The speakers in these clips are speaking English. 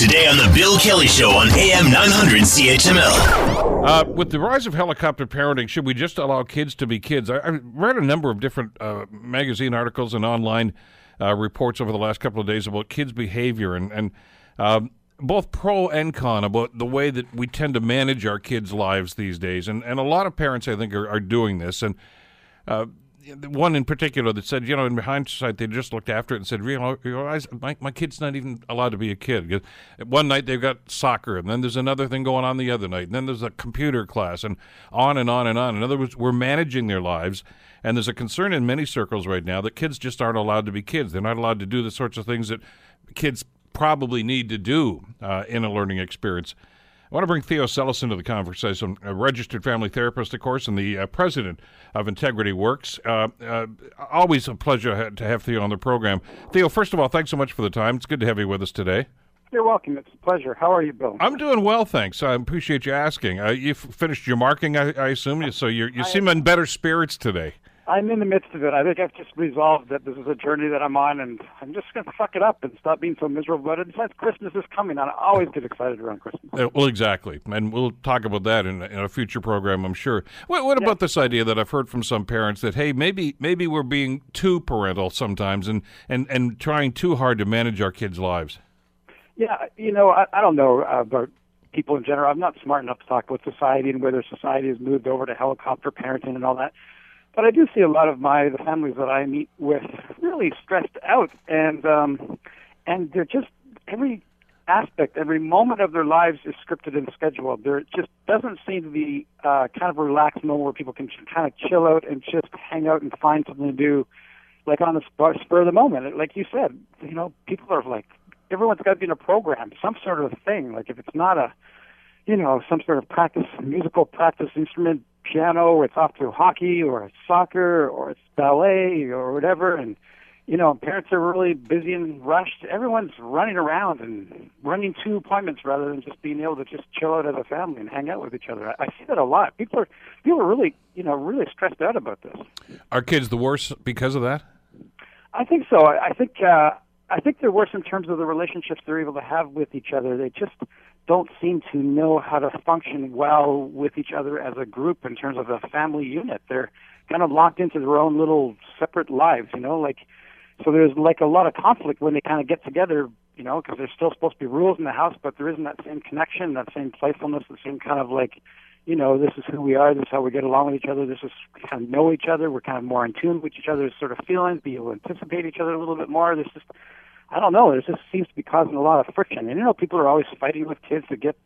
Today on The Bill Kelly Show on AM 900 CHML. Uh, with the rise of helicopter parenting, should we just allow kids to be kids? I, I read a number of different uh, magazine articles and online uh, reports over the last couple of days about kids' behavior and, and um, both pro and con about the way that we tend to manage our kids' lives these days. And, and a lot of parents, I think, are, are doing this. And uh, one in particular that said, you know, in hindsight, they just looked after it and said, realize my, my kid's not even allowed to be a kid. One night they've got soccer, and then there's another thing going on the other night, and then there's a computer class, and on and on and on. In other words, we're managing their lives, and there's a concern in many circles right now that kids just aren't allowed to be kids. They're not allowed to do the sorts of things that kids probably need to do uh, in a learning experience. I want to bring Theo Sellis into the conversation, a registered family therapist, of course, and the uh, president of Integrity Works. Uh, uh, always a pleasure to have Theo on the program. Theo, first of all, thanks so much for the time. It's good to have you with us today. You're welcome. It's a pleasure. How are you, Bill? I'm doing well, thanks. I appreciate you asking. Uh, you've finished your marking, I, I assume, so you you seem in better spirits today. I'm in the midst of it. I think I've just resolved that this is a journey that I'm on, and I'm just going to fuck it up and stop being so miserable. But besides, Christmas is coming, and I always get excited around Christmas. Uh, well, exactly, and we'll talk about that in, in a future program, I'm sure. What, what about this idea that I've heard from some parents that hey, maybe maybe we're being too parental sometimes, and and and trying too hard to manage our kids' lives? Yeah, you know, I, I don't know about people in general. I'm not smart enough to talk about society and whether society has moved over to helicopter parenting and all that. But I do see a lot of my the families that I meet with really stressed out, and um, and they're just every aspect, every moment of their lives is scripted and scheduled. There just doesn't seem to be uh, kind of a relaxed moment where people can kind of chill out and just hang out and find something to do, like on the spur, spur of the moment. Like you said, you know, people are like everyone's got to be in a program, some sort of thing. Like if it's not a, you know, some sort of practice, musical practice instrument piano, or it's off to hockey, or it's soccer, or it's ballet, or whatever. And you know, parents are really busy and rushed. Everyone's running around and running two appointments rather than just being able to just chill out as a family and hang out with each other. I, I see that a lot. People are people are really you know really stressed out about this. Are kids the worst because of that? I think so. I, I think uh, I think they're worse in terms of the relationships they're able to have with each other. They just don't seem to know how to function well with each other as a group in terms of a family unit. They're kind of locked into their own little separate lives, you know, like so there's like a lot of conflict when they kind of get together, you know, because there's still supposed to be rules in the house, but there isn't that same connection, that same playfulness, the same kind of like, you know, this is who we are, this is how we get along with each other, this is we kind of know each other, we're kind of more in tune with each other's sort of feelings, be able to anticipate each other a little bit more. There's just I don't know. It just seems to be causing a lot of friction. And you know, people are always fighting with kids to get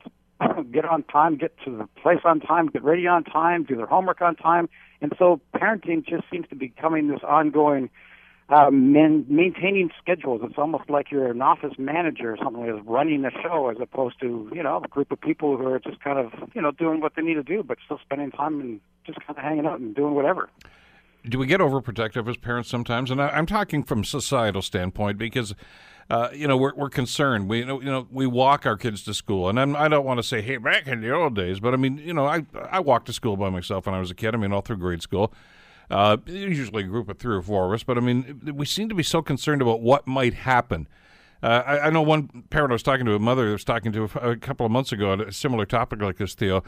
get on time, get to the place on time, get ready on time, do their homework on time, and so parenting just seems to be becoming this ongoing uh, man, maintaining schedules. It's almost like you're an office manager or something like running the show, as opposed to you know a group of people who are just kind of you know doing what they need to do, but still spending time and just kind of hanging out and doing whatever do we get overprotective as parents sometimes? And I, am talking from societal standpoint because, uh, you know, we're, we're concerned. We you know, you know we walk our kids to school, and I'm, I do not want to say, hey, back in the old days, but I mean, you know, I I walked to school by myself when I was a kid. I mean, all through grade school. Uh, usually a group of three or four of us, but I mean, we seem to be so concerned about what might happen. Uh, I, I, know one parent I was talking to, a mother I was talking to a, a couple of months ago on a similar topic like this, Theo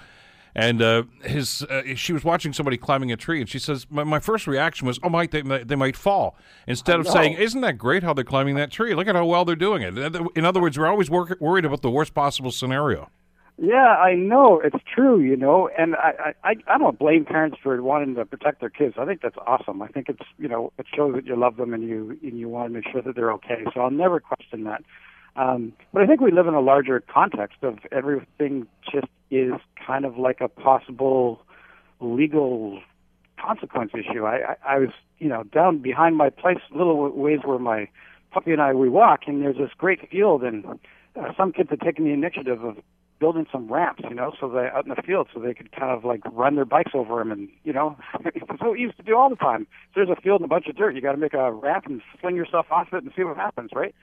and uh, his uh, she was watching somebody climbing a tree, and she says, "My, my first reaction was, oh, might they, they might fall." Instead of saying, "Isn't that great how they're climbing that tree? Look at how well they're doing it." In other words, we're always work, worried about the worst possible scenario. Yeah, I know it's true, you know, and I, I I don't blame parents for wanting to protect their kids. I think that's awesome. I think it's you know it shows that you love them and you and you want to make sure that they're okay. So I'll never question that. Um, but I think we live in a larger context of everything just is kind of like a possible legal consequence issue. I, I, I was, you know, down behind my place, little ways where my puppy and I we walk, and there's this great field, and uh, some kids had taken the initiative of building some ramps, you know, so they out in the field, so they could kind of like run their bikes over them, and you know, it's so easy to do all the time. So there's a field and a bunch of dirt. You got to make a ramp and fling yourself off it and see what happens, right?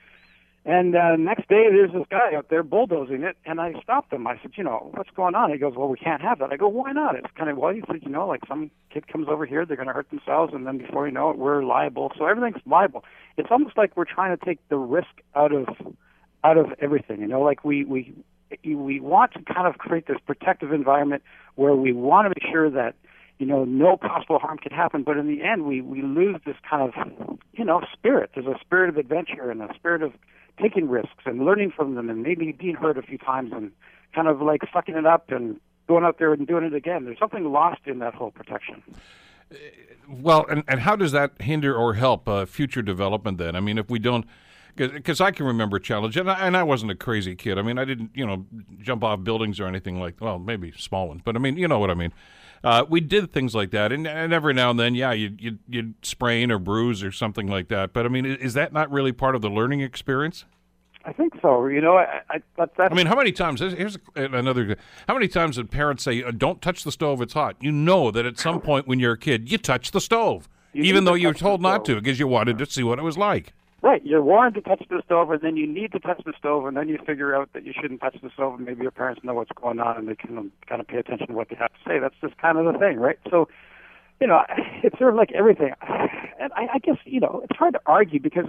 And uh, next day, there's this guy out there bulldozing it, and I stopped him. I said, you know, what's going on? He goes, well, we can't have that. I go, why not? It's kind of, well, he said, you know, like some kid comes over here, they're going to hurt themselves, and then before you know it, we're liable. So everything's liable. It's almost like we're trying to take the risk out of out of everything. You know, like we we we want to kind of create this protective environment where we want to make sure that you know no possible harm can happen. But in the end, we we lose this kind of you know spirit. There's a spirit of adventure and a spirit of taking risks and learning from them and maybe being hurt a few times and kind of like sucking it up and going out there and doing it again. There's something lost in that whole protection. Well, and, and how does that hinder or help uh, future development then? I mean, if we don't, because I can remember a challenge, and I, and I wasn't a crazy kid. I mean, I didn't, you know, jump off buildings or anything like, well, maybe small ones, but I mean, you know what I mean. Uh, we did things like that, and, and every now and then, yeah, you you you'd sprain or bruise or something like that. But I mean, is that not really part of the learning experience? I think so. You know, I, I that's, I mean, how many times? Here's another. How many times did parents say, uh, "Don't touch the stove; it's hot"? You know that at some point when you're a kid, you touch the stove, you even though you were told not to, because you wanted to see what it was like. Right, you're warned to touch the stove, and then you need to touch the stove, and then you figure out that you shouldn't touch the stove, and maybe your parents know what's going on, and they can kind of pay attention to what they have to say. That's just kind of the thing, right? So, you know, it's sort of like everything, and I, I guess you know it's hard to argue because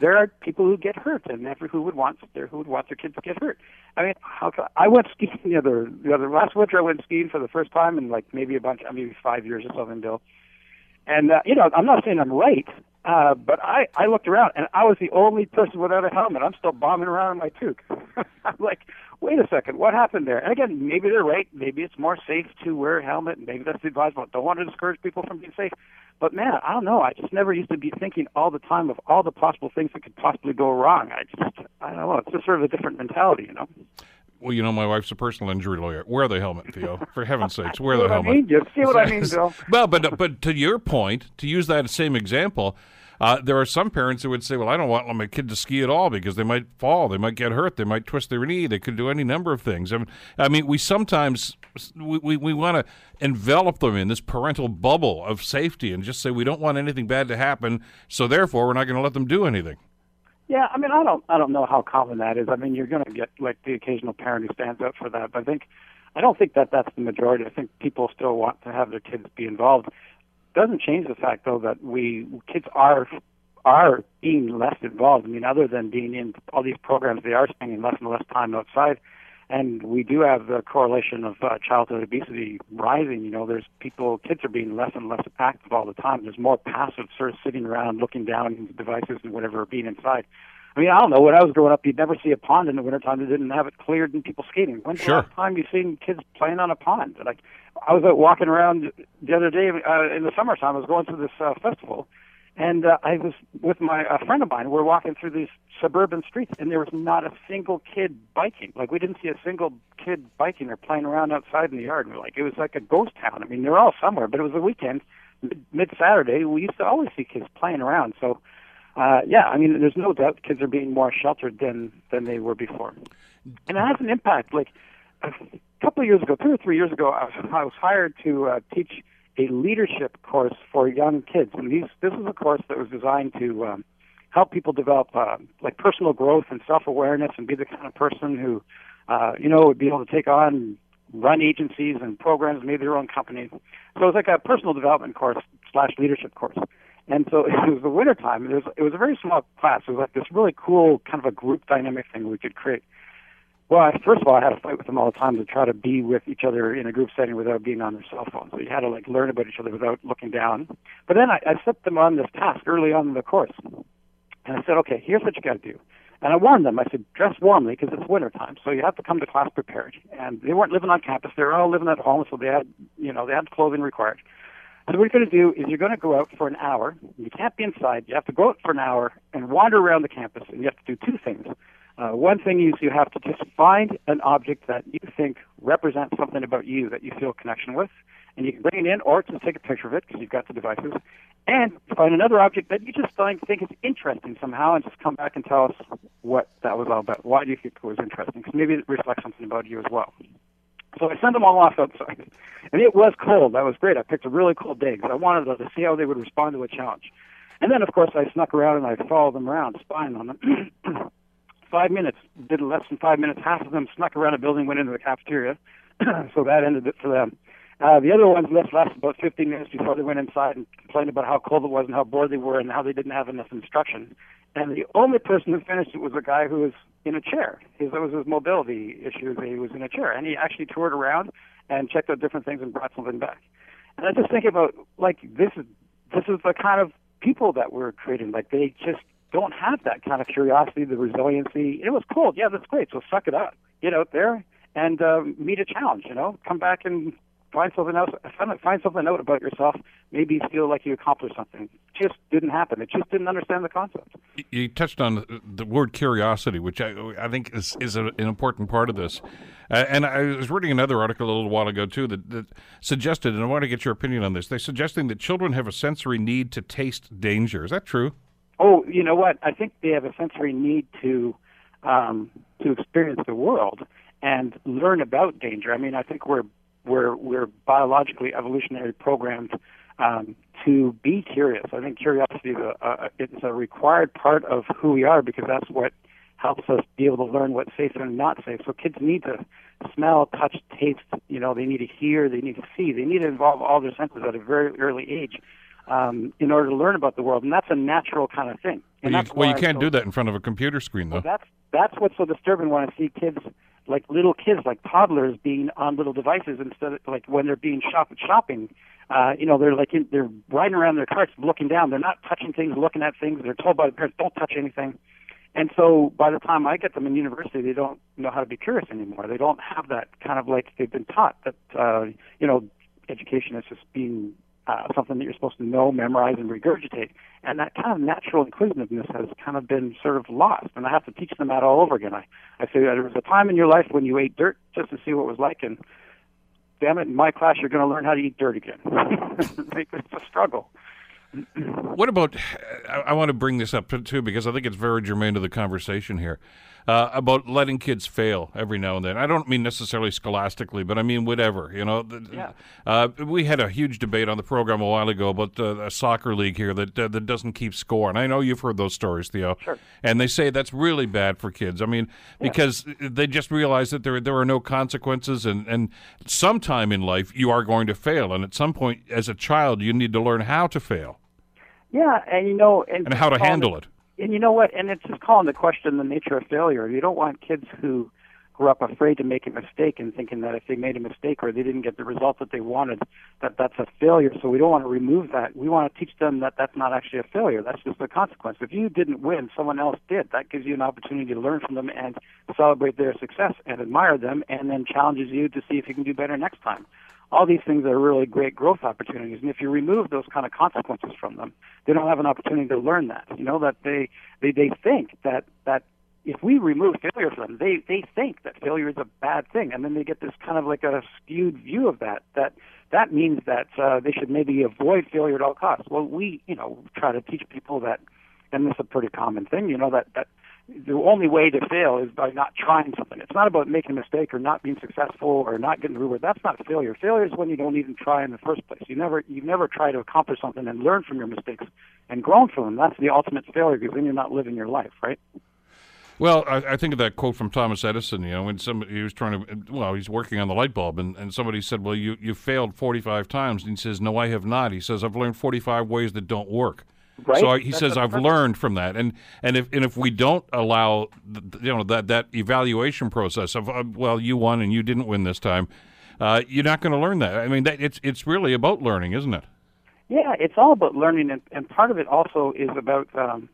there are people who get hurt, and never who would want there who would want their kids to get hurt. I mean, how can, I went skiing the other the other last winter. I went skiing for the first time in like maybe a bunch, maybe five years or something, Bill. And uh, you know, I'm not saying I'm right, uh, but I I looked around and I was the only person without a helmet. I'm still bombing around in my toque. I'm like, wait a second, what happened there? And again, maybe they're right. Maybe it's more safe to wear a helmet. Maybe that's advisable. Don't want to discourage people from being safe. But man, I don't know. I just never used to be thinking all the time of all the possible things that could possibly go wrong. I just, I don't know. It's just sort of a different mentality, you know. Well, you know, my wife's a personal injury lawyer. Wear the helmet, Theo. For heaven's sakes, wear the helmet. I mean, just see what I mean, Bill? well, but but to your point, to use that same example, uh, there are some parents who would say, "Well, I don't want my kid to ski at all because they might fall, they might get hurt, they might twist their knee, they could do any number of things." I mean, I mean we sometimes we, we, we want to envelop them in this parental bubble of safety and just say we don't want anything bad to happen, so therefore we're not going to let them do anything. Yeah, I mean, I don't, I don't know how common that is. I mean, you're going to get like the occasional parent who stands up for that, but I think, I don't think that that's the majority. I think people still want to have their kids be involved doesn't change the fact though that we kids are are being less involved. I mean, other than being in all these programs, they are spending less and less time outside. And we do have the correlation of uh, childhood obesity rising. You know, there's people, kids are being less and less active all the time. There's more passive, sort of sitting around, looking down into devices and whatever, being inside. I mean, I don't know. When I was growing up, you'd never see a pond in the wintertime that didn't have it cleared and people skating. When's sure. the last time you've seen kids playing on a pond? Like, I was out walking around the other day uh, in the summertime. I was going to this uh, festival, and uh, I was with my a friend of mine. We're walking through these suburban streets, and there was not a single kid biking. Like, we didn't see a single kid biking or playing around outside in the yard. And we're like, it was like a ghost town. I mean, they're all somewhere, but it was a weekend, mid Saturday. We used to always see kids playing around. So uh, yeah, I mean, there's no doubt kids are being more sheltered than than they were before, and it has an impact. Like a couple of years ago, two or three years ago, I was, I was hired to uh, teach a leadership course for young kids, and these this is a course that was designed to um, help people develop uh, like personal growth and self awareness, and be the kind of person who, uh, you know, would be able to take on run agencies and programs, maybe their own company. So it was like a personal development course slash leadership course. And so it was the winter time. It was it was a very small class. It was like this really cool kind of a group dynamic thing we could create. Well, I, first of all, I had to fight with them all the time to try to be with each other in a group setting without being on their cell phone. So you had to like learn about each other without looking down. But then I, I set them on this task early on in the course, and I said, okay, here's what you got to do. And I warned them. I said, dress warmly because it's winter time, so you have to come to class prepared. And they weren't living on campus; they were all living at home, so they had, you know, they had clothing required. So what you're going to do is you're going to go out for an hour. You can't be inside. You have to go out for an hour and wander around the campus, and you have to do two things. Uh, one thing is you have to just find an object that you think represents something about you that you feel connection with, and you can bring it in or just take a picture of it because you've got the devices, and find another object that you just think, think is interesting somehow, and just come back and tell us what that was all about. Why do you think it was interesting? Because maybe it reflects something about you as well. So I sent them all off outside. And it was cold. That was great. I picked a really cold day because I wanted to see how they would respond to a challenge. And then, of course, I snuck around and I followed them around, spying on them. five minutes, did less than five minutes. Half of them snuck around a building, went into the cafeteria. so that ended it for them. Uh, the other ones left lasted about 15 minutes before they went inside and complained about how cold it was and how bored they were and how they didn't have enough instruction. and the only person who finished it was a guy who was in a chair. His, that was his mobility issue. He was in a chair, and he actually toured around and checked out different things and brought something back. And I just think about like this is this is the kind of people that we're creating. Like they just don't have that kind of curiosity, the resiliency. It was cold, yeah, that's great. So suck it up, get out there and uh, meet a challenge. You know, come back and find something else, find something out about yourself. Maybe feel like you accomplished something. It just didn't happen. It just didn't understand the concept. You touched on the word curiosity, which I, I think is is a, an important part of this. Uh, and I was reading another article a little while ago too that, that suggested, and I want to get your opinion on this. They're suggesting that children have a sensory need to taste danger. Is that true? Oh, you know what? I think they have a sensory need to um, to experience the world and learn about danger. I mean, I think we're we're we're biologically evolutionary programmed um, to be curious. I think curiosity is a, a it's a required part of who we are because that's what helps us be able to learn what's safe and not safe. So kids need to smell, touch, taste. You know, they need to hear, they need to see, they need to involve all their senses at a very early age um, in order to learn about the world, and that's a natural kind of thing. And well, you, well, you can't so, do that in front of a computer screen, though. Well, that's that's what's so disturbing when I see kids like little kids, like toddlers, being on little devices instead of like when they're being shop shopping. Uh, you know, they're like in, they're riding around their carts, looking down. They're not touching things, looking at things. They're told by the parents, "Don't touch anything." And so by the time I get them in university, they don't know how to be curious anymore. They don't have that kind of like they've been taught that uh, you know education is just being uh, something that you're supposed to know, memorize, and regurgitate. And that kind of natural inquisitiveness has kind of been sort of lost. And I have to teach them that all over again. I, I say there was a time in your life when you ate dirt just to see what it was like, and damn it, in my class you're going to learn how to eat dirt again. it's a struggle. What about? I, I, want to bring this up too because I think it's very germane to the conversation here uh, about letting kids fail every now and then. I don't mean necessarily scholastically, but I mean whatever. You know, yeah. Uh, we had a huge debate on the program a while ago about uh, a soccer league here that uh, that doesn't keep score, and I know you've heard those stories, Theo. Sure. And they say that's really bad for kids. I mean, yeah. because they just realize that there there are no consequences, and and sometime in life you are going to fail, and at some point as a child you need to learn how to fail. Yeah, and you know, and, and how to handle it. And you know what? And it's just calling the question the nature of failure. You don't want kids who grew up afraid to make a mistake and thinking that if they made a mistake or they didn't get the result that they wanted, that that's a failure. So we don't want to remove that. We want to teach them that that's not actually a failure. That's just a consequence. If you didn't win, someone else did. That gives you an opportunity to learn from them and celebrate their success and admire them, and then challenges you to see if you can do better next time all these things are really great growth opportunities. And if you remove those kind of consequences from them, they don't have an opportunity to learn that. You know that they they they think that that if we remove failure from them, they they think that failure is a bad thing, and then they get this kind of like a skewed view of that. That that means that uh, they should maybe avoid failure at all costs. Well, we you know try to teach people that, and this is a pretty common thing. You know that that the only way to fail is by not trying something. It's not about making a mistake or not being successful or not getting the reward. That's not failure. Failure is when you don't even try in the first place. You never you never try to accomplish something and learn from your mistakes and grow from them. That's the ultimate failure because then you're not living your life, right? Well, I, I, think of that quote from Thomas Edison. You know, when somebody he was trying to, well, he's working on the light bulb, and, and somebody said, "Well, you you failed 45 times," and he says, "No, I have not." He says, "I've learned 45 ways that don't work." Right? So he That's says, "I've learned from that," and and if and if we don't allow, you know, that that evaluation process of uh, well, you won and you didn't win this time, uh, you're not going to learn that. I mean, that, it's it's really about learning, isn't it? Yeah, it's all about learning, and, and part of it also is about. Um,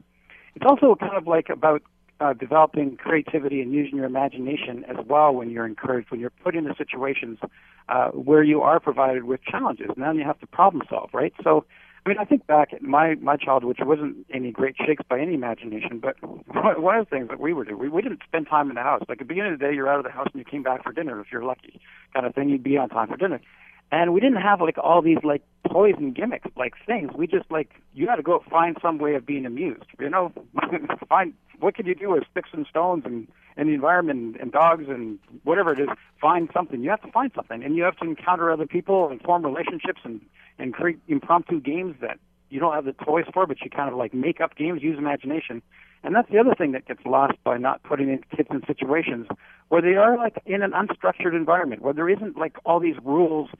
it's also kind of like about uh, developing creativity and using your imagination as well when you're encouraged, when you're put into situations uh, where you are provided with challenges. Now you have to problem solve, right? So I mean, I think back at my my childhood, which wasn't any great shakes by any imagination, but one of the things that we were doing, we, we didn't spend time in the house. Like at the beginning of the day, you're out of the house and you came back for dinner if you're lucky, kind of thing. You'd be on time for dinner, and we didn't have like all these like toys and gimmicks like things. We just like you got to go find some way of being amused. You know, find what can you do with sticks and stones and and the environment and, dogs and whatever it is. Find something. You have to find something, and you have to encounter other people and form relationships and and create impromptu games that you don't have the toys for, but you kind of like make up games, use imagination. And that's the other thing that gets lost by not putting in kids in situations where they are like in an unstructured environment, where there isn't like all these rules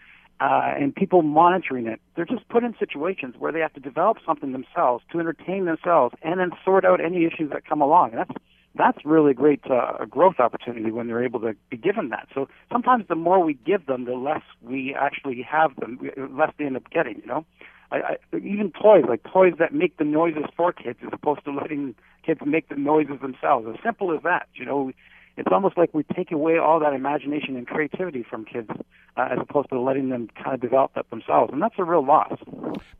uh, and people monitoring it. They're just put in situations where they have to develop something themselves to entertain themselves and then sort out any issues that come along. And that's that's really a great uh, growth opportunity when they're able to be given that. So sometimes the more we give them, the less we actually have them, less they end up getting. You know, I, I, even toys like toys that make the noises for kids as opposed to letting kids make the noises themselves. As simple as that. You know, it's almost like we take away all that imagination and creativity from kids uh, as opposed to letting them kind of develop that themselves and that's a real loss.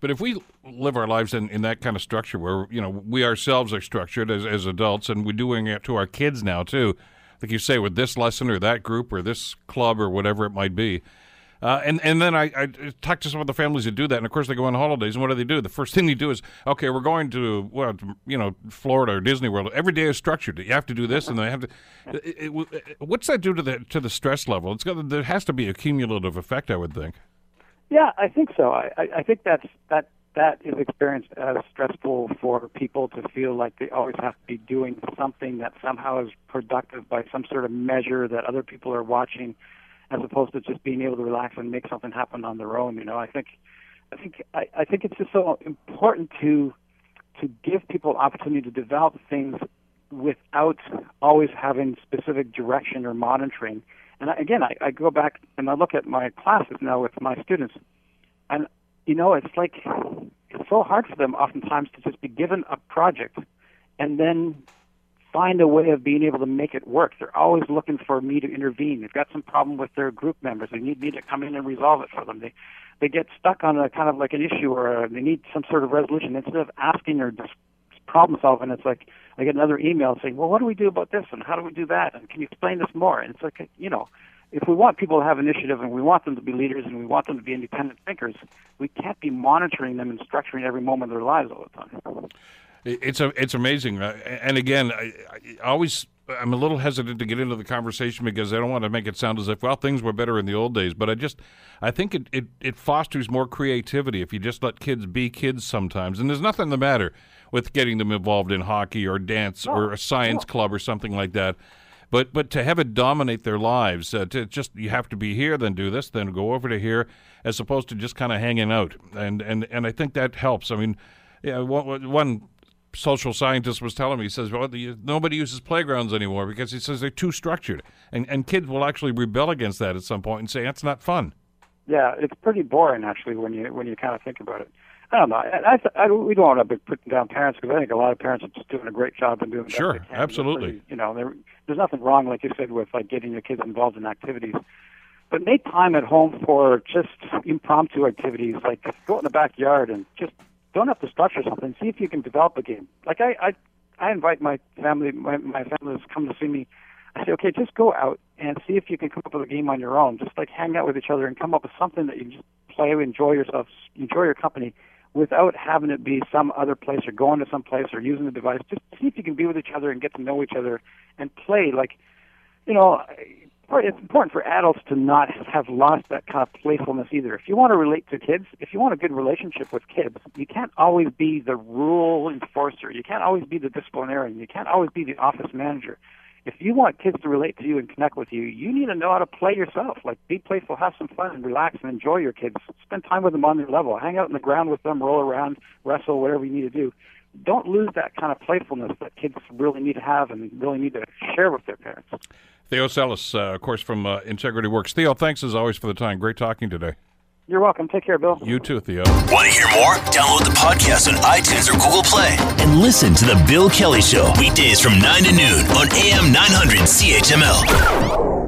But if we live our lives in, in that kind of structure where you know we ourselves are structured as, as adults and we're doing it to our kids now too like you say with this lesson or that group or this club or whatever it might be uh, and and then I, I talk to some of the families that do that, and of course they go on holidays. And what do they do? The first thing they do is, okay, we're going to well, you know, Florida or Disney World. Every day is structured. You have to do this, and they have to. It, it, what's that do to the to the stress level? It's got there has to be a cumulative effect, I would think. Yeah, I think so. I, I think that's that that is experienced as stressful for people to feel like they always have to be doing something that somehow is productive by some sort of measure that other people are watching as opposed to just being able to relax and make something happen on their own. You know, I think, I think, I, I think it's just so important to to give people opportunity to develop things without always having specific direction or monitoring. And I, again, I, I go back and I look at my classes now with my students, and you know, it's like it's so hard for them oftentimes to just be given a project and then find a way of being able to make it work. They're always looking for me to intervene. They've got some problem with their group members. They need me to come in and resolve it for them. They they get stuck on a kind of like an issue or a, they need some sort of resolution. Instead of asking or just problem solving, it's like I get another email saying, "Well, what do we do about this and how do we do that? And can you explain this more?" And it's like you know, if we want people to have initiative and we want them to be leaders and we want them to be independent thinkers, we can't be monitoring them and structuring every moment of their lives all the time. It's a it's amazing, uh, and again, I, I always I'm a little hesitant to get into the conversation because I don't want to make it sound as if well things were better in the old days. But I just I think it, it, it fosters more creativity if you just let kids be kids sometimes. And there's nothing the matter with getting them involved in hockey or dance or a science club or something like that. But but to have it dominate their lives, uh, to just you have to be here, then do this, then go over to here, as opposed to just kind of hanging out. And and and I think that helps. I mean, yeah, one social scientist was telling me. He says, "Well, the, nobody uses playgrounds anymore because he says they're too structured, and and kids will actually rebel against that at some point and say that's not fun." Yeah, it's pretty boring actually when you when you kind of think about it. I don't know. I, I, I we don't want to be putting down parents because I think a lot of parents are just doing a great job and doing sure, absolutely. You know, there, there's nothing wrong, like you said, with like getting your kids involved in activities. But make time at home for just impromptu activities, like go in the backyard and just don't have to structure something. See if you can develop a game. Like I, I, I invite my family, my, my family to come to see me. I say, okay, just go out and see if you can come up with a game on your own. Just like hang out with each other and come up with something that you just play, enjoy yourself, enjoy your company, without having it be some other place or going to some place or using the device. Just see if you can be with each other and get to know each other and play. Like, you know, it's important for adults to not have lost that kind of playfulness either. If you want to relate to kids, if you want a good relationship with kids, you can't always be the rule enforcer. You can't always be the disciplinarian. You can't always be the office manager. If you want kids to relate to you and connect with you, you need to know how to play yourself. Like be playful, have some fun, and relax and enjoy your kids. Spend time with them on their level. Hang out in the ground with them, roll around, wrestle, whatever you need to do don't lose that kind of playfulness that kids really need to have and really need to share with their parents. Theo Sellis, uh, of course, from uh, Integrity Works. Theo, thanks as always for the time. Great talking today. You're welcome. Take care, Bill. You too, Theo. Want to hear more? Download the podcast on iTunes or Google Play and listen to The Bill Kelly Show weekdays from 9 to noon on AM 900 CHML.